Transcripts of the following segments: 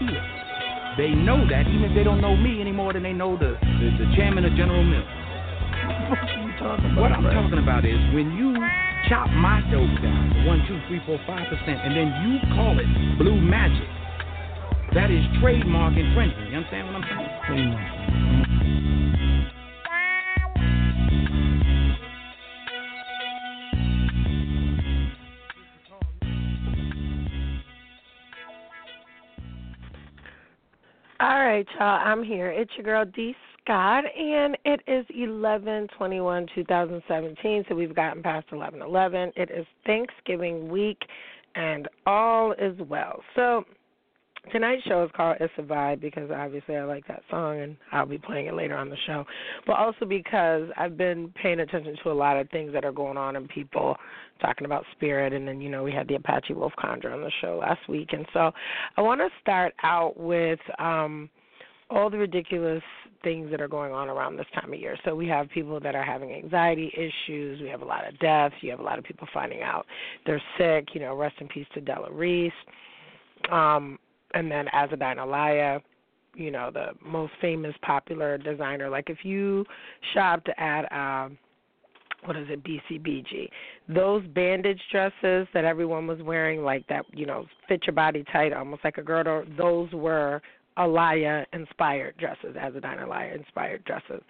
It. They know that even if they don't know me any more than they know the, the, the chairman of General Mills. What are you talking about? What I'm man? talking about is when you chop my dope down one, two, three, four, five percent, and then you call it blue magic. That is trademark infringement. You understand what I'm saying? Right, y'all. I'm here. It's your girl D Scott, and it is 11/21, 2017. So we've gotten past 11/11. It is Thanksgiving week, and all is well. So tonight's show is called "It's a Vibe" because obviously I like that song, and I'll be playing it later on the show. But also because I've been paying attention to a lot of things that are going on and people talking about spirit, and then you know we had the Apache Wolf Conjure on the show last week, and so I want to start out with um all the ridiculous things that are going on around this time of year. So we have people that are having anxiety issues. We have a lot of deaths. You have a lot of people finding out they're sick. You know, rest in peace to Della Reese. Um, and then Azzedine Alaïa, you know, the most famous popular designer. Like if you shopped at um what is it, BCBG. Those bandage dresses that everyone was wearing, like that, you know, fit your body tight, almost like a girdle, those were Alaïa inspired dresses, Azzedine Alaïa inspired dresses.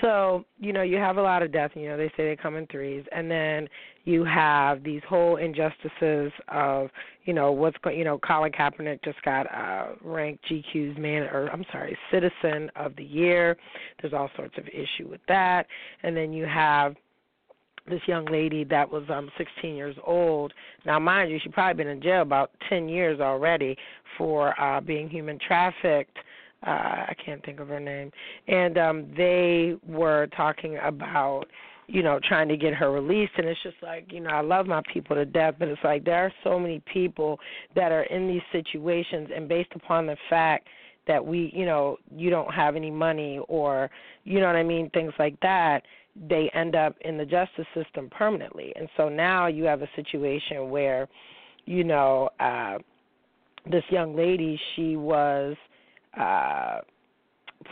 So, you know, you have a lot of death, you know, they say they come in threes. And then you have these whole injustices of, you know, what's going, you know, Colin Kaepernick just got uh, ranked GQ's man, or I'm sorry, citizen of the year. There's all sorts of issue with that. And then you have this young lady that was um 16 years old. Now, mind you, she's probably been in jail about 10 years already for uh being human trafficked. Uh I can't think of her name. And um they were talking about you know, trying to get her released and it's just like, you know, I love my people to death, but it's like there are so many people that are in these situations and based upon the fact that we, you know, you don't have any money or you know what I mean, things like that, they end up in the justice system permanently. And so now you have a situation where, you know, uh this young lady, she was uh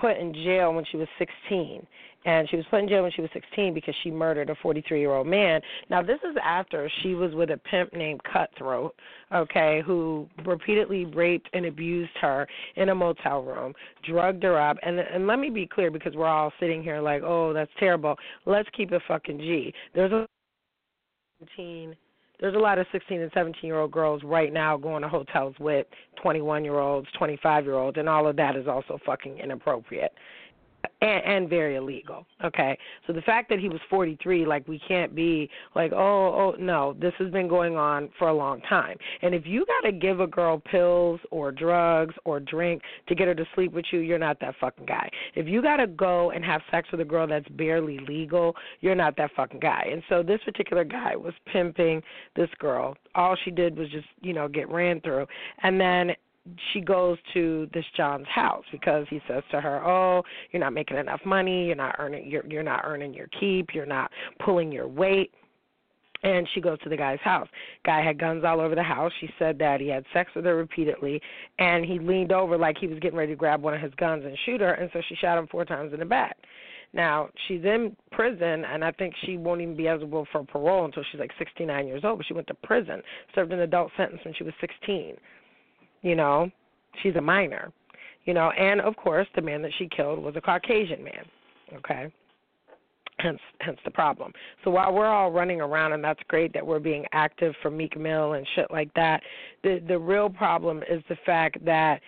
put in jail when she was 16 and she was put in jail when she was 16 because she murdered a 43 year old man. Now this is after she was with a pimp named Cutthroat, okay, who repeatedly raped and abused her in a motel room, drugged her up, and and let me be clear because we're all sitting here like, oh, that's terrible. Let's keep it fucking G. There's a 17 there's a lot of 16 and 17 year old girls right now going to hotels with 21 year olds, 25 year olds, and all of that is also fucking inappropriate and, and very illegal. Okay, so the fact that he was 43, like we can't be like, oh, oh, no, this has been going on for a long time. And if you got to give a girl pills or drugs or drink to get her to sleep with you, you're not that fucking guy. If you got to go and have sex with a girl that's barely legal, you're not that fucking guy. And so this particular guy was pimping this girl. All she did was just, you know, get ran through, and then she goes to this John's house because he says to her, "Oh, you're not making enough money. You're not earning. You're you're not earning your keep. You're not pulling your weight." and she goes to the guy's house. Guy had guns all over the house. She said that he had sex with her repeatedly, and he leaned over like he was getting ready to grab one of his guns and shoot her, and so she shot him four times in the back. Now she's in prison, and I think she won't even be eligible for parole until she's like 69 years old. But she went to prison, served an adult sentence when she was 16. You know, she's a minor. You know, and of course the man that she killed was a Caucasian man. Okay hence hence the problem. So while we're all running around and that's great that we're being active for Meek Mill and shit like that, the the real problem is the fact that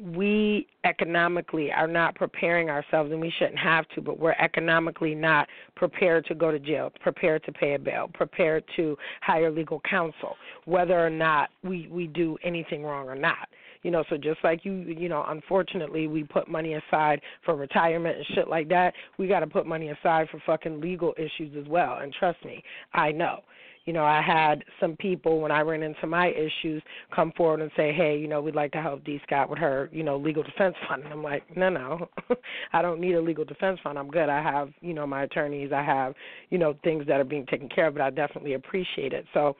we economically are not preparing ourselves and we shouldn't have to, but we're economically not prepared to go to jail, prepared to pay a bail, prepared to hire legal counsel, whether or not we, we do anything wrong or not. You know, so just like you, you know, unfortunately, we put money aside for retirement and shit like that. We got to put money aside for fucking legal issues as well. And trust me, I know. You know, I had some people when I ran into my issues come forward and say, "Hey, you know, we'd like to help D Scott with her, you know, legal defense fund." And I'm like, "No, no, I don't need a legal defense fund. I'm good. I have, you know, my attorneys. I have, you know, things that are being taken care of. But I definitely appreciate it." So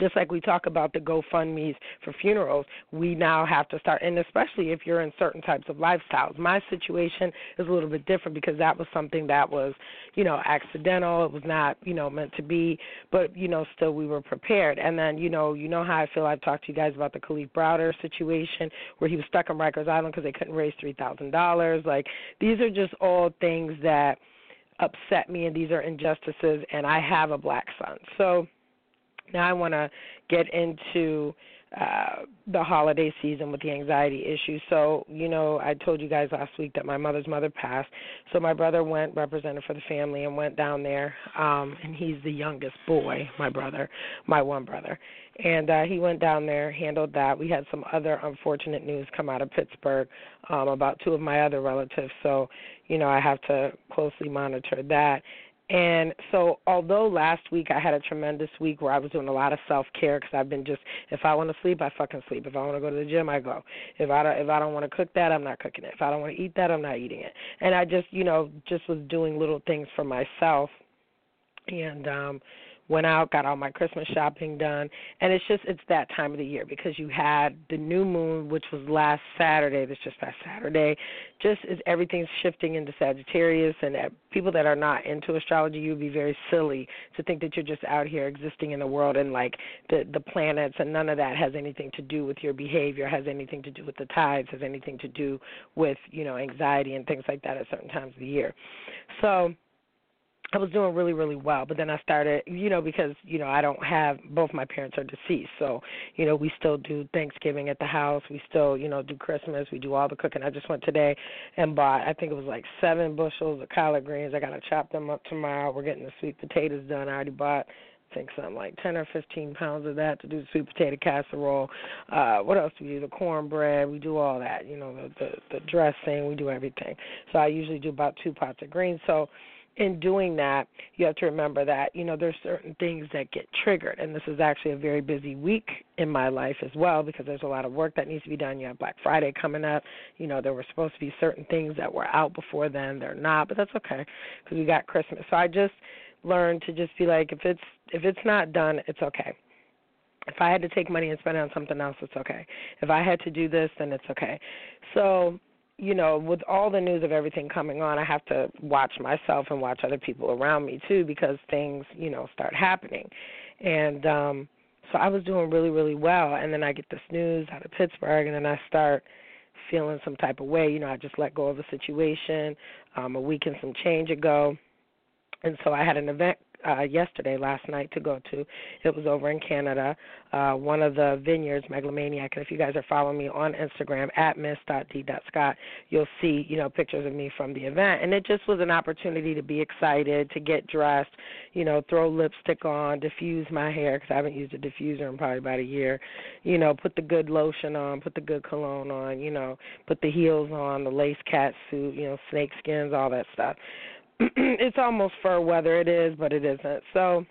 just like we talk about the GoFundMe's for funerals, we now have to start, and especially if you're in certain types of lifestyles. My situation is a little bit different because that was something that was, you know, accidental. It was not, you know, meant to be, but you know, still we were prepared. And then, you know, you know how I feel. I've talked to you guys about the Kalief Browder situation where he was stuck on Rikers Island because they couldn't raise three thousand dollars. Like these are just all things that upset me, and these are injustices. And I have a black son, so now I want to get into uh the holiday season with the anxiety issue. So, you know, I told you guys last week that my mother's mother passed. So my brother went represented for the family and went down there. Um and he's the youngest boy, my brother, my one brother. And uh he went down there, handled that. We had some other unfortunate news come out of Pittsburgh um about two of my other relatives. So, you know, I have to closely monitor that. And so, although last week I had a tremendous week where I was doing a lot of self care because I've been just if I want to sleep, I fucking sleep. If I want to go to the gym, I go. If I don't, if I don't want to cook that, I'm not cooking it. If I don't want to eat that, I'm not eating it. And I just, you know, just was doing little things for myself. And um went out, got all my Christmas shopping done, and it's just it's that time of the year because you had the new moon, which was last Saturday, this just past Saturday. Just as everything's shifting into Sagittarius, and uh, people that are not into astrology, you'd be very silly to think that you're just out here existing in the world and like the the planets, and none of that has anything to do with your behavior, has anything to do with the tides, has anything to do with you know anxiety and things like that at certain times of the year. So I was doing really, really well, but then I started, you know, because you know I don't have both my parents are deceased, so you know we still do Thanksgiving at the house. We still, you know, do Christmas. We do all the cooking. I just went today and bought, I think it was like seven bushels of collard greens. I gotta chop them up tomorrow. We're getting the sweet potatoes done. I already bought I think something like ten or fifteen pounds of that to do the sweet potato casserole. Uh what else do we do? The cornbread, we do all that, you know, the the, the dressing, we do everything. So I usually do about two pots of greens. So in doing that, you have to remember that, you know, there's certain things that get triggered. And this is actually a very busy week in my life as well because there's a lot of work that needs to be done. You have Black Friday coming up. You know, there were supposed to be certain things that were out before then. They're not, but that's okay because we got Christmas. So I just learned to just be like, if it's if it's not done, it's okay. If I had to take money and spend it on something else, it's okay. If I had to do this, then it's okay. So you know, with all the news of everything coming on, I have to watch myself and watch other people around me too because things, you know, start happening. And um so I was doing really, really well and then I get this news out of Pittsburgh and then I start feeling some type of way. You know, I just let go of a situation um a week and some change ago. And so I had an event uh, yesterday, last night to go to. It was over in Canada, uh, one of the vineyards, Megalomaniac. And if you guys are following me on Instagram at miss.d.scott, you'll see you know pictures of me from the event. And it just was an opportunity to be excited, to get dressed, you know, throw lipstick on, diffuse my hair because I haven't used a diffuser in probably about a year. You know, put the good lotion on, put the good cologne on, you know, put the heels on, the lace cat suit, you know, snake skins, all that stuff. it's almost fur weather. It is, but it isn't. So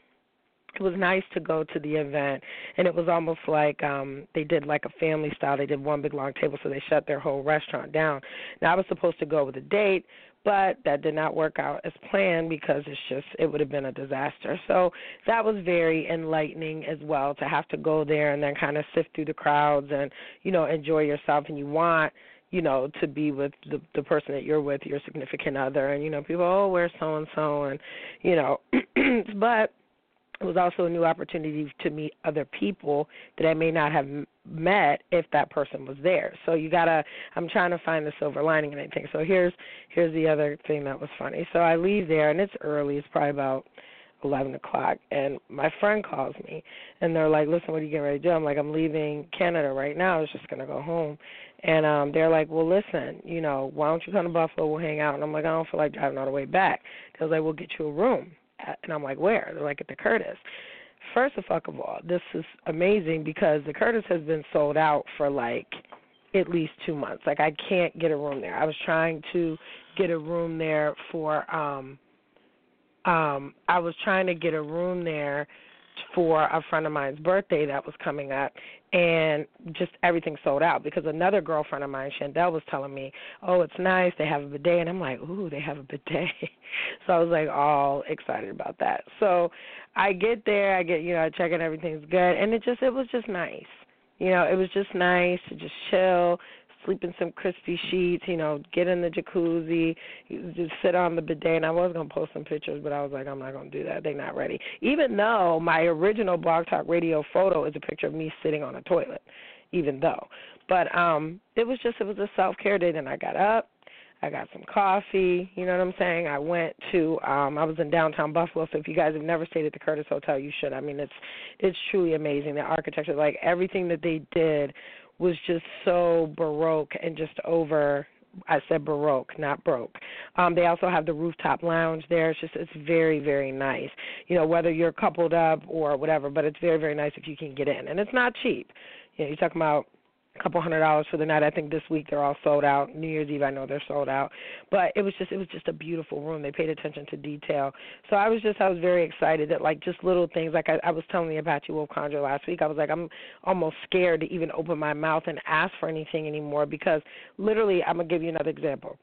it was nice to go to the event and it was almost like um they did like a family style they did one big long table so they shut their whole restaurant down now i was supposed to go with a date but that did not work out as planned because it's just it would have been a disaster so that was very enlightening as well to have to go there and then kind of sift through the crowds and you know enjoy yourself and you want you know to be with the the person that you're with your significant other and you know people oh where's so and so and you know but it was also a new opportunity to meet other people that I may not have met if that person was there. So you gotta. I'm trying to find the silver lining in anything. So here's here's the other thing that was funny. So I leave there and it's early. It's probably about eleven o'clock, and my friend calls me and they're like, "Listen, what are you getting ready to do?" I'm like, "I'm leaving Canada right now. I was just gonna go home." And um they're like, "Well, listen, you know, why don't you come to Buffalo? We'll hang out." And I'm like, "I don't feel like driving all the way back." They was like, "We'll get you a room." And I'm like, where? They're like, at the Curtis. First of fuck of all, this is amazing because the Curtis has been sold out for like at least two months. Like I can't get a room there. I was trying to get a room there for um um I was trying to get a room there for a friend of mine's birthday that was coming up and just everything sold out because another girlfriend of mine, Chandel, was telling me, Oh, it's nice, they have a bidet and I'm like, Ooh, they have a bidet so I was like all excited about that. So I get there, I get you know, I check and everything's good and it just it was just nice. You know, it was just nice to just chill, sleep in some crispy sheets, you know, get in the jacuzzi, just sit on the bidet. And I was gonna post some pictures, but I was like, I'm not gonna do that. They're not ready. Even though my original Blog Talk Radio photo is a picture of me sitting on a toilet, even though. But um, it was just it was a self care day. Then I got up, I got some coffee, you know what I'm saying? I went to um I was in downtown Buffalo, so if you guys have never stayed at the Curtis Hotel, you should. I mean, it's it's truly amazing. The architecture, like everything that they did was just so baroque and just over I said baroque, not broke. Um, they also have the rooftop lounge there. It's just it's very very nice. You know whether you're coupled up or whatever, but it's very very nice if you can get in, and it's not cheap. You know you're talking about a couple hundred dollars for the night. I think this week they're all sold out. New Year's Eve I know they're sold out. But it was just it was just a beautiful room. They paid attention to detail. So I was just I was very excited that like just little things like I, I was telling the Apache Wolf Conjure last week, I was like I'm almost scared to even open my mouth and ask for anything anymore because literally I'm gonna give you another example.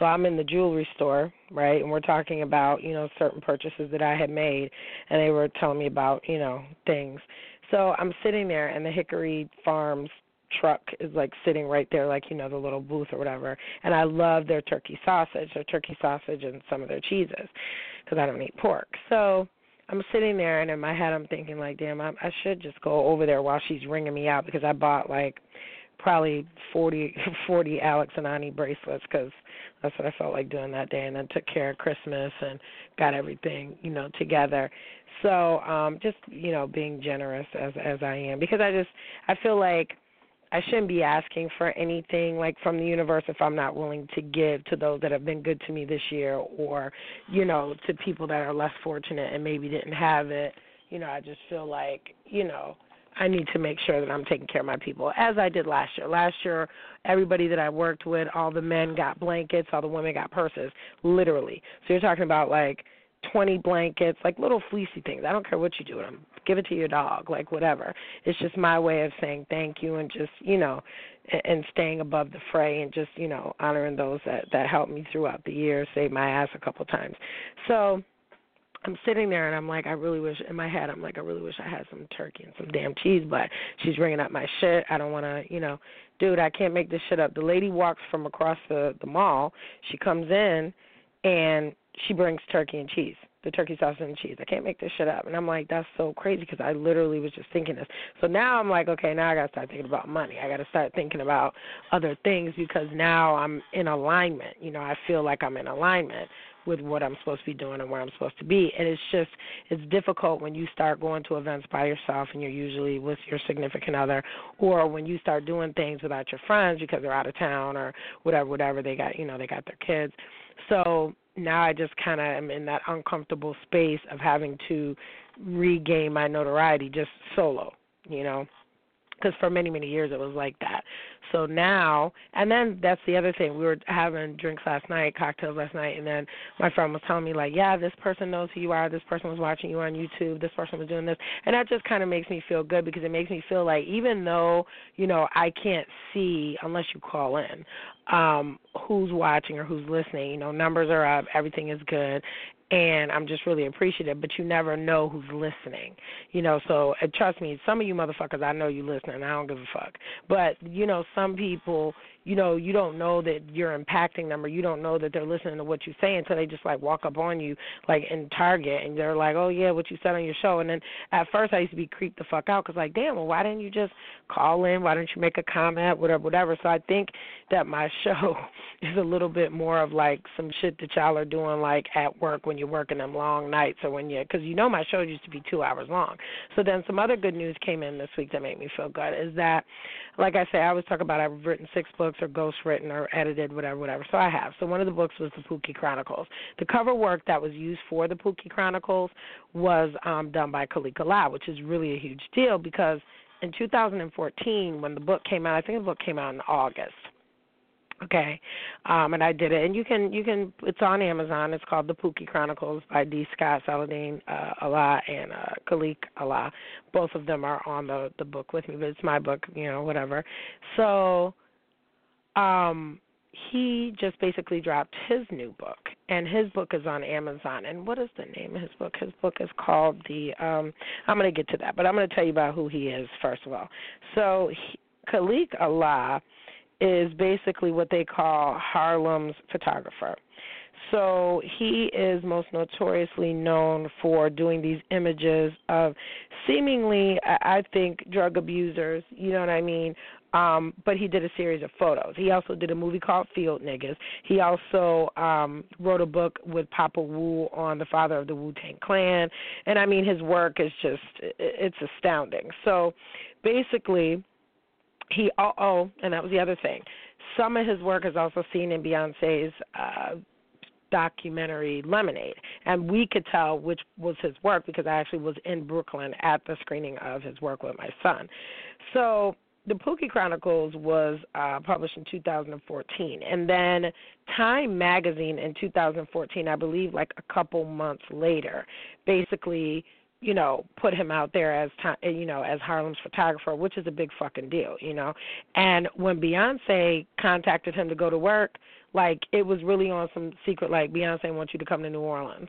So I'm in the jewelry store, right, and we're talking about, you know, certain purchases that I had made and they were telling me about, you know, things. So I'm sitting there, and the Hickory Farms truck is like sitting right there, like you know the little booth or whatever. And I love their turkey sausage, their turkey sausage, and some of their cheeses, because I don't eat pork. So I'm sitting there, and in my head I'm thinking like, damn, I, I should just go over there while she's ringing me out because I bought like probably forty forty Alex and Ani bracelets because that's what I felt like doing that day, and then took care of Christmas and got everything you know together. So um just you know being generous as as I am because I just I feel like I shouldn't be asking for anything like from the universe if I'm not willing to give to those that have been good to me this year or you know to people that are less fortunate and maybe didn't have it. You know, I just feel like, you know, I need to make sure that I'm taking care of my people as I did last year. Last year, everybody that I worked with, all the men got blankets, all the women got purses, literally. So you're talking about like 20 blankets, like little fleecy things. I don't care what you do with them. Give it to your dog, like whatever. It's just my way of saying thank you and just, you know, and, and staying above the fray and just, you know, honoring those that that helped me throughout the year, saved my ass a couple times. So, I'm sitting there and I'm like, I really wish in my head, I'm like, I really wish I had some turkey and some damn cheese, but she's ringing up my shit. I don't want to, you know, dude, I can't make this shit up. The lady walks from across the the mall. She comes in and she brings turkey and cheese, the turkey sausage and cheese. I can't make this shit up. And I'm like, that's so crazy because I literally was just thinking this. So now I'm like, okay, now I got to start thinking about money. I got to start thinking about other things because now I'm in alignment. You know, I feel like I'm in alignment with what I'm supposed to be doing and where I'm supposed to be. And it's just it's difficult when you start going to events by yourself and you're usually with your significant other or when you start doing things without your friends because they're out of town or whatever whatever they got, you know, they got their kids. So now I just kind of am in that uncomfortable space of having to regain my notoriety just solo, you know. Because for many many years it was like that. So now, and then that's the other thing. We were having drinks last night, cocktails last night, and then my friend was telling me like, yeah, this person knows who you are. This person was watching you on YouTube. This person was doing this, and that just kind of makes me feel good because it makes me feel like even though you know I can't see unless you call in, um, who's watching or who's listening. You know, numbers are up, everything is good, and I'm just really appreciative. But you never know who's listening, you know. So uh, trust me, some of you motherfuckers, I know you listening. I don't give a fuck. But you know, some people, you know, you don't know that you're impacting them, or you don't know that they're listening to what you say until they just like walk up on you, like in Target, and they're like, "Oh yeah, what you said on your show." And then at first, I used to be creeped the fuck out because like, damn, well, why didn't you just call in? Why didn't you make a comment? Whatever, whatever. So I think that my show is a little bit more of like some shit that y'all are doing like at work when you're working them long nights or when you because you know my show used to be two hours long. So then some other good news came in this week that made me feel good is that, like I say, I always talk about I've written six books or ghost written or edited whatever whatever. So I have. So one of the books was the Pookie Chronicles. The cover work that was used for the Pookie Chronicles was um, done by Khalik Allah, which is really a huge deal because in 2014 when the book came out, I think the book came out in August Okay, um, and I did it, and you can you can it's on Amazon. It's called The Pookie Chronicles by D. Scott Saladin uh, Allah and uh, Khalik Allah. Both of them are on the the book with me, but it's my book, you know, whatever. So, um, he just basically dropped his new book, and his book is on Amazon. And what is the name of his book? His book is called the. Um, I'm going to get to that, but I'm going to tell you about who he is first of all. So, he, Khalik Allah is basically what they call Harlem's photographer. So he is most notoriously known for doing these images of seemingly, I think, drug abusers. You know what I mean? Um, but he did a series of photos. He also did a movie called Field Niggas. He also um, wrote a book with Papa Wu on the father of the Wu Tang Clan. And I mean, his work is just, it's astounding. So basically, he oh, oh and that was the other thing. Some of his work is also seen in beyonce's uh documentary lemonade and we could tell which was his work because i actually was in brooklyn at the screening of his work with my son. So the Pookie Chronicles was uh, published in 2014, and then Time Magazine in 2014, I believe, like a couple months later, basically you know, put him out there as eh, you know as Harlem's photographer, which is a big fucking deal, you know. And when Beyonce contacted him to go to work, like it was really on some secret, like Beyonce wants you to come to New Orleans,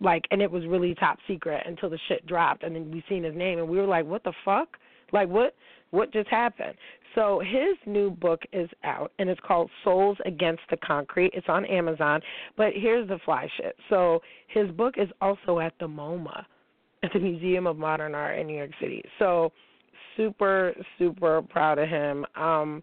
like, and it was really top secret until the shit dropped, and then we seen his name, and we were like, what the fuck, like what, what just happened? So his new book is out, and it's called Souls Against the Concrete. It's on Amazon, but here's the fly shit. So his book is also at the MoMA at the Museum of Modern Art in New York City. So super super proud of him. Um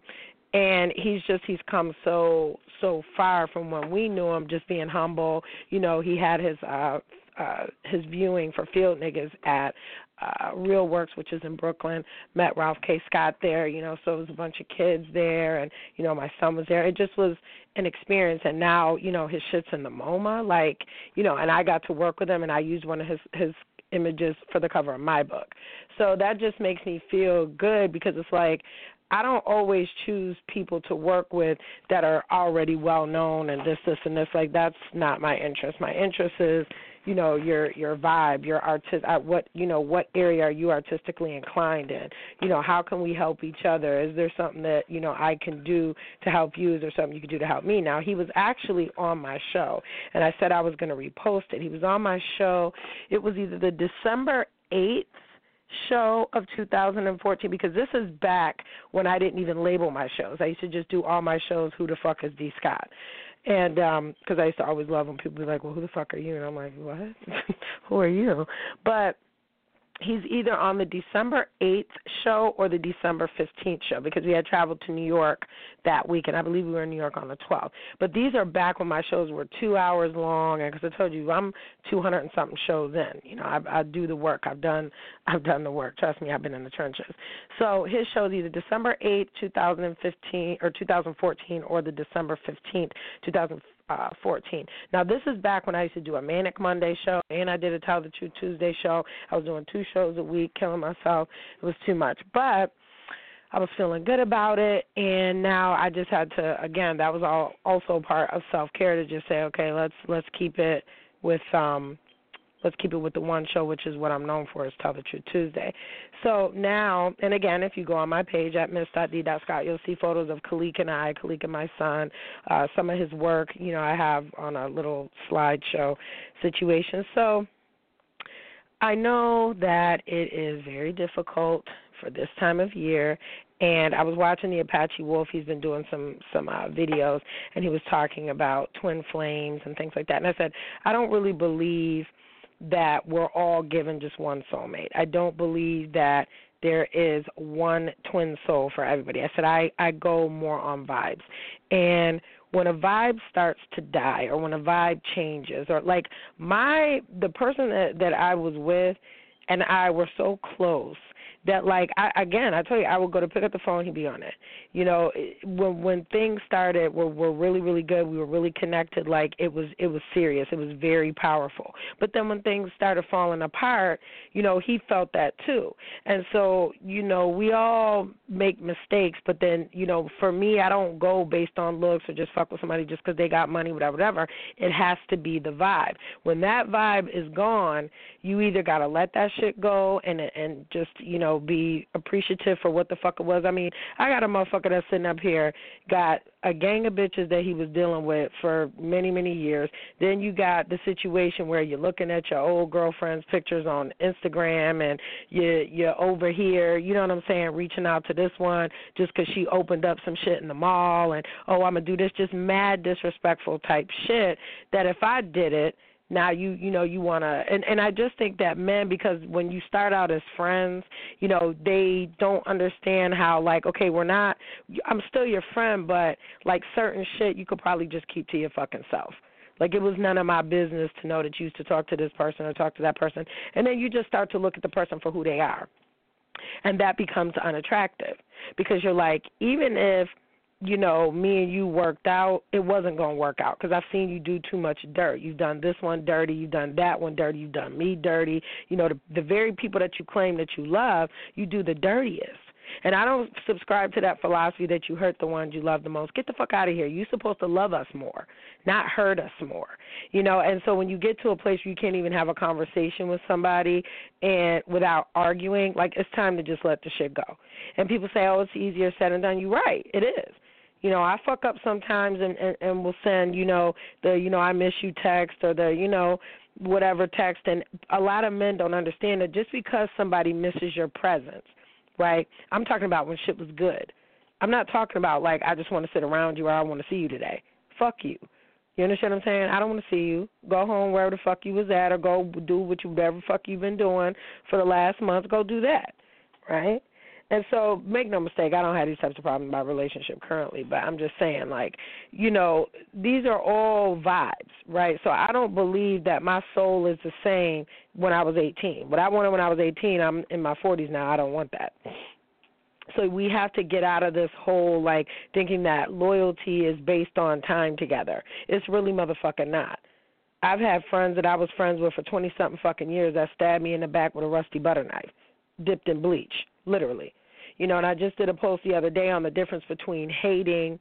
and he's just he's come so so far from when we knew him just being humble. You know he had his uh uh his viewing for field niggas at uh real works which is in brooklyn. Met ralph k. Scott there you know so it was a bunch of kids there. And you know my son was there. It just was an experience. And now you know his shit's in the moma. Like you know and i got to work with him and i used one of his his images for the cover of my book. So that just makes me feel good because it's like I don't always choose people to work with that are already well known and this, this, and this. Like that's not my interest. My interest is you know your your vibe your artist uh, what you know what area are you artistically inclined in? You know how can we help each other? Is there something that you know i can do to help you? Is there something you can do to help me? Now he was actually on my show and i said i was going to repost it. He was on my show it was either the december 8th show of 2014 because this is back when I didn't even label my shows. I used to just do all my shows. Who the fuck is D Scott? And um because I used to always love when people be like, "Well, who the fuck are you?" And I'm like, "What? who are you?" But he's either on the December 8th show or the December 15th show because we had traveled to New York that week, and I believe we were in New York on the 12th. But these are back when my shows were two hours long, and because I told you I'm 200 and something shows in. You know, I, I do the work. I've done I've done the work. Trust me, I've been in the trenches. So his show is either December 8th, 2015 or 2014, or the December 15th, 2015 uh, 14. Now, this is back when I used to do a Manic Monday show, and I did a Tell the Truth Tuesday show. I was doing two shows a week, killing myself. It was too much. But I was feeling good about it, and now I just had to again. That was all also part of self care to just say, okay, let's let's keep it with um let's keep it with the one show, which is what I'm known for, is Tell the Truth Tuesday. So now, and again, if you go on my page at miss.d.scott, you'll see photos of Khalik and I, Khalik and my son, uh, some of his work, you know, I have on a little slideshow situation. So I know that it is very difficult for this time of year and I was watching the Apache Wolf. He's been doing some some uh, videos, and he was talking about twin flames and things like that. And I said, I don't really believe that we're all given just one soulmate. I don't believe that there is one twin soul for everybody. I said I I go more on vibes. And when a vibe starts to die or when a vibe changes or like my the person that that I was with and I were so close that like I again I tell you I would go to pick up the phone he'd be on it. You know when when things started were were really really good we were really connected like it was it was serious it was very powerful. But then when things started falling apart you know he felt that too. And so you know we all make mistakes but then you know for me I don't go based on looks or just fuck with somebody just because they got money whatever whatever. It has to be the vibe. When that vibe is gone you either got to let that shit go and and just you know be appreciative for what the fuck it was. I mean, I got a motherfucker that's sitting up here, got a gang of bitches that he was dealing with for many, many years. Then you got the situation where you're looking at your old girlfriend's pictures on Instagram and you you're over here, you know what I'm saying, reaching out to this one just because she opened up some shit in the mall and oh I'm gonna do this, just mad disrespectful type shit. That if I did it now you you know you want to and and I just think that men because when you start out as friends, you know, they don't understand how like okay, we're not I'm still your friend, but like certain shit you could probably just keep to your fucking self. Like it was none of my business to know that you used to talk to this person or talk to that person. And then you just start to look at the person for who they are. And that becomes unattractive because you're like even if you know, me and you worked out, it wasn't going to work out because I've seen you do too much dirt. You've done this one dirty, you've done that one dirty, you've done me dirty. You know, the, the very people that you claim that you love, you do the dirtiest. And I don't subscribe to that philosophy that you hurt the ones you love the most. Get the fuck out of here. You're supposed to love us more, not hurt us more. You know, and so when you get to a place where you can't even have a conversation with somebody and without arguing, like it's time to just let the shit go. And people say, "Oh, it's easier said than done." You're right. It is you know i fuck up sometimes and and, and will send you know the you know i miss you text or the you know whatever text and a lot of men don't understand that just because somebody misses your presence right i'm talking about when shit was good i'm not talking about like i just want to sit around you or i want to see you today fuck you you understand what I'm saying? I don't want to see you. Go home wherever the fuck you was at, or go do what you whatever fuck you've been doing for the last month. Go do that, right? And so, make no mistake, I don't have these types of problems in my relationship currently, but I'm just saying, like, you know, these are all vibes, right? So I don't believe that my soul is the same when I was 18. What I wanted when I was 18, I'm in my 40s now. I don't want that. So we have to get out of this whole like thinking that loyalty is based on time together. It's really motherfucking not. I've had friends that I was friends with for 20 something fucking years that stabbed me in the back with a rusty butter knife, dipped in bleach literally. You know, and I just did a post the other day on the difference between hating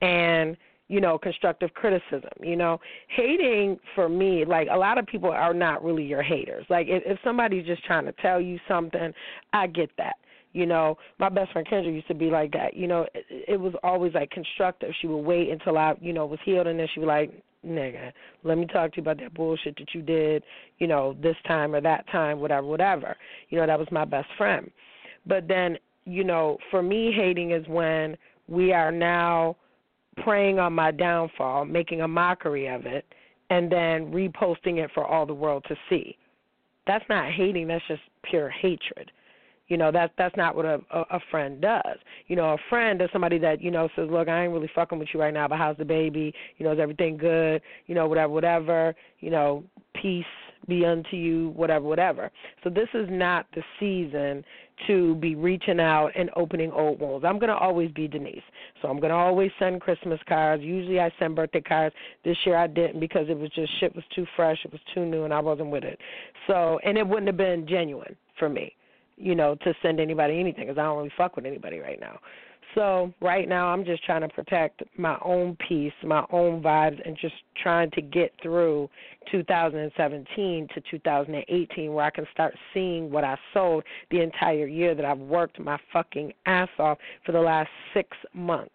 and you know constructive criticism. You know hating for me like a lot of people are not really your haters. Like if, if somebody's just trying to tell you something i get that. You know my best friend kendra used to be like that. You know it, it was always like constructive. She would wait until i you know was healed and then she would like nigga let me talk to you about that bullshit that you did you know this time or that time whatever whatever. You know that was my best friend. But then, you know, for me, hating is when we are now preying on my downfall, making a mockery of it, and then reposting it for all the world to see. That's not hating, that's just pure hatred. You know, that's that's not what a, a a friend does. You know, a friend is somebody that, you know, says, Look, I ain't really fucking with you right now, but how's the baby? You know, is everything good? You know, whatever, whatever, you know, peace be unto you, whatever, whatever. So this is not the season to be reaching out and opening old wounds. I'm going to always be Denise. So I'm going to always send Christmas cards. Usually I send birthday cards. This year I didn't because it was just shit was too fresh, it was too new and I wasn't with it. So, and it wouldn't have been genuine for me you know, to send anybody anything because I don't really fuck with anybody right now. So right now, I'm just trying to protect my own peace, my own vibes, and just trying to get through 2017 to 2018, where I can start seeing what I sold the entire year that I've worked my fucking ass off for the last six months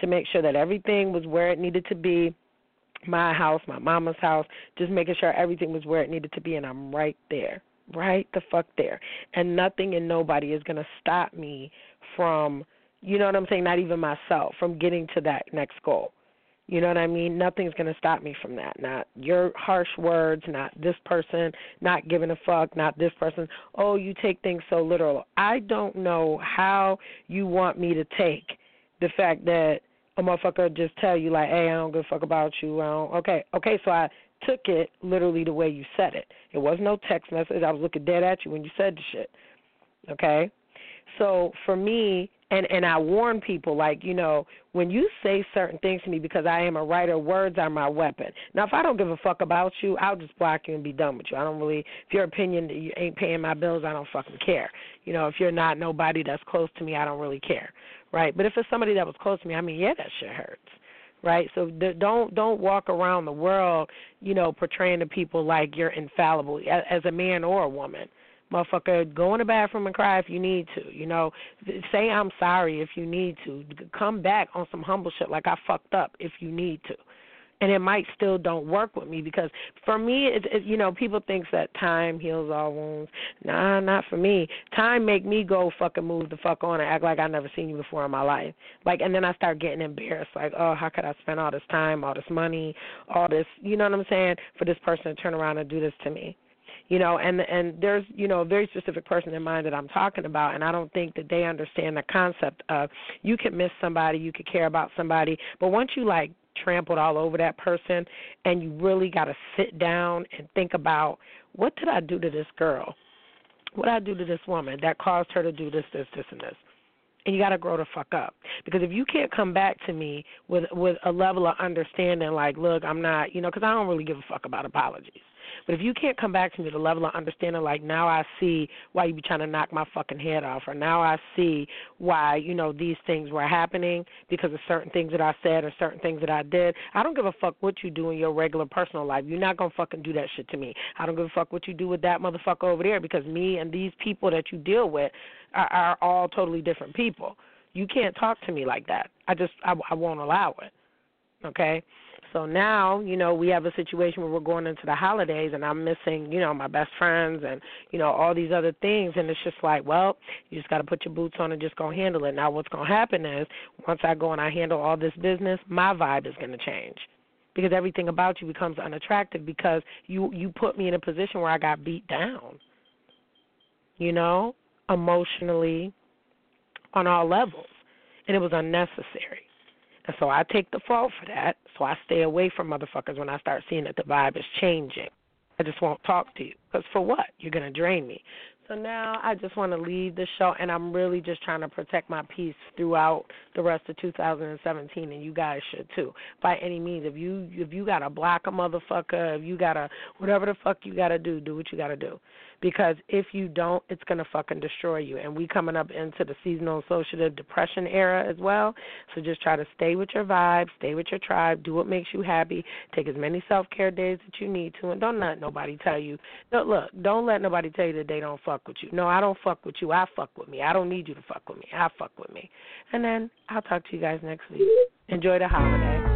to make sure that everything was where it needed to be. My house, my mama's house, just making sure everything was where it needed to be, and I'm right there, right the fuck there. And nothing and nobody is going to stop me from you know what I'm saying? Not even myself from getting to that next goal. You know what I mean? Nothing's going to stop me from that. Not your harsh words, not this person, not giving a fuck, not this person. Oh, you take things so literal. I don't know how you want me to take the fact that a motherfucker just tell you like, "Hey, I don't give a fuck about you." I don't, okay, okay, so I took it literally the way you said it. It was no text message. I was looking dead at you when you said the shit. Okay? So for me, and and I warn people like you know when you say certain things to me because I am a writer, words are my weapon. Now if I don't give a fuck about you, I'll just block you and be done with you. I don't really if your opinion you ain't paying my bills, I don't fucking care. You know if you're not nobody that's close to me, I don't really care, right? But if it's somebody that was close to me, I mean yeah that shit hurts right? So don't don't walk around the world, you know, portraying to people like you're infallible as a man or a woman. Motherfucker, go in the bathroom and cry if you need to. You know, say I'm sorry if you need to. Come back on some humble shit like I fucked up if you need to. And it might still don't work with me because for me, it, it, you know, people think that time heals all wounds. Nah, not for me. Time make me go fucking move the fuck on and act like I never seen you before in my life. Like, and then I start getting embarrassed. Like, oh, how could I spend all this time, all this money, all this, you know what I'm saying, for this person to turn around and do this to me? You know and and there's you know a very specific person in mind that I'm talking about and I don't think that they understand the concept of you can miss somebody you could care about somebody but once you like trampled all over that person and you really got to sit down and think about what did I do to this girl? What did I do to this woman that caused her to do this this this and this? And you got to grow the fuck up. Because if you can't come back to me with with a level of understanding like look i'm not you know because i don't really give a fuck about apologies but if you can't come back to me the level of understanding, like now I see why you be trying to knock my fucking head off, or now I see why you know these things were happening because of certain things that I said or certain things that I did. I don't give a fuck what you do in your regular personal life. You're not gonna fucking do that shit to me. I don't give a fuck what you do with that motherfucker over there because me and these people that you deal with are, are all totally different people. You can't talk to me like that. I just I, I won't allow it. Okay? So now, you know, we have a situation where we're going into the holidays and I'm missing, you know, my best friends and, you know, all these other things and it's just like, well, you just got to put your boots on and just go handle it. Now what's going to happen is once I go and I handle all this business, my vibe is going to change. Because everything about you becomes unattractive because you you put me in a position where I got beat down. You know, emotionally on all levels. And it was unnecessary. So I take the fall for that. So I stay away from motherfuckers when I start seeing that the vibe is changing. I just won't talk to you. Because for what? You're going to drain me. So now I just want to leave the show, and I'm really just trying to protect my peace throughout the rest of 2017, and you guys should too, by any means. If you if you gotta block a motherfucker, if you gotta whatever the fuck you gotta do, do what you gotta do because if you don't, it's going to fucking destroy you. And we coming up into the seasonal associative depression era as well. So just try to stay with your vibe, stay with your tribe, do what makes you happy, take as many self care days that you need to, and don't let nobody tell you. Don't, look, don't let nobody tell you that they don't fuck with you. No, I don't fuck with you. I fuck with me. I don't need you to fuck with me. I fuck with me. And then I'll talk to you guys next week. Enjoy the holiday.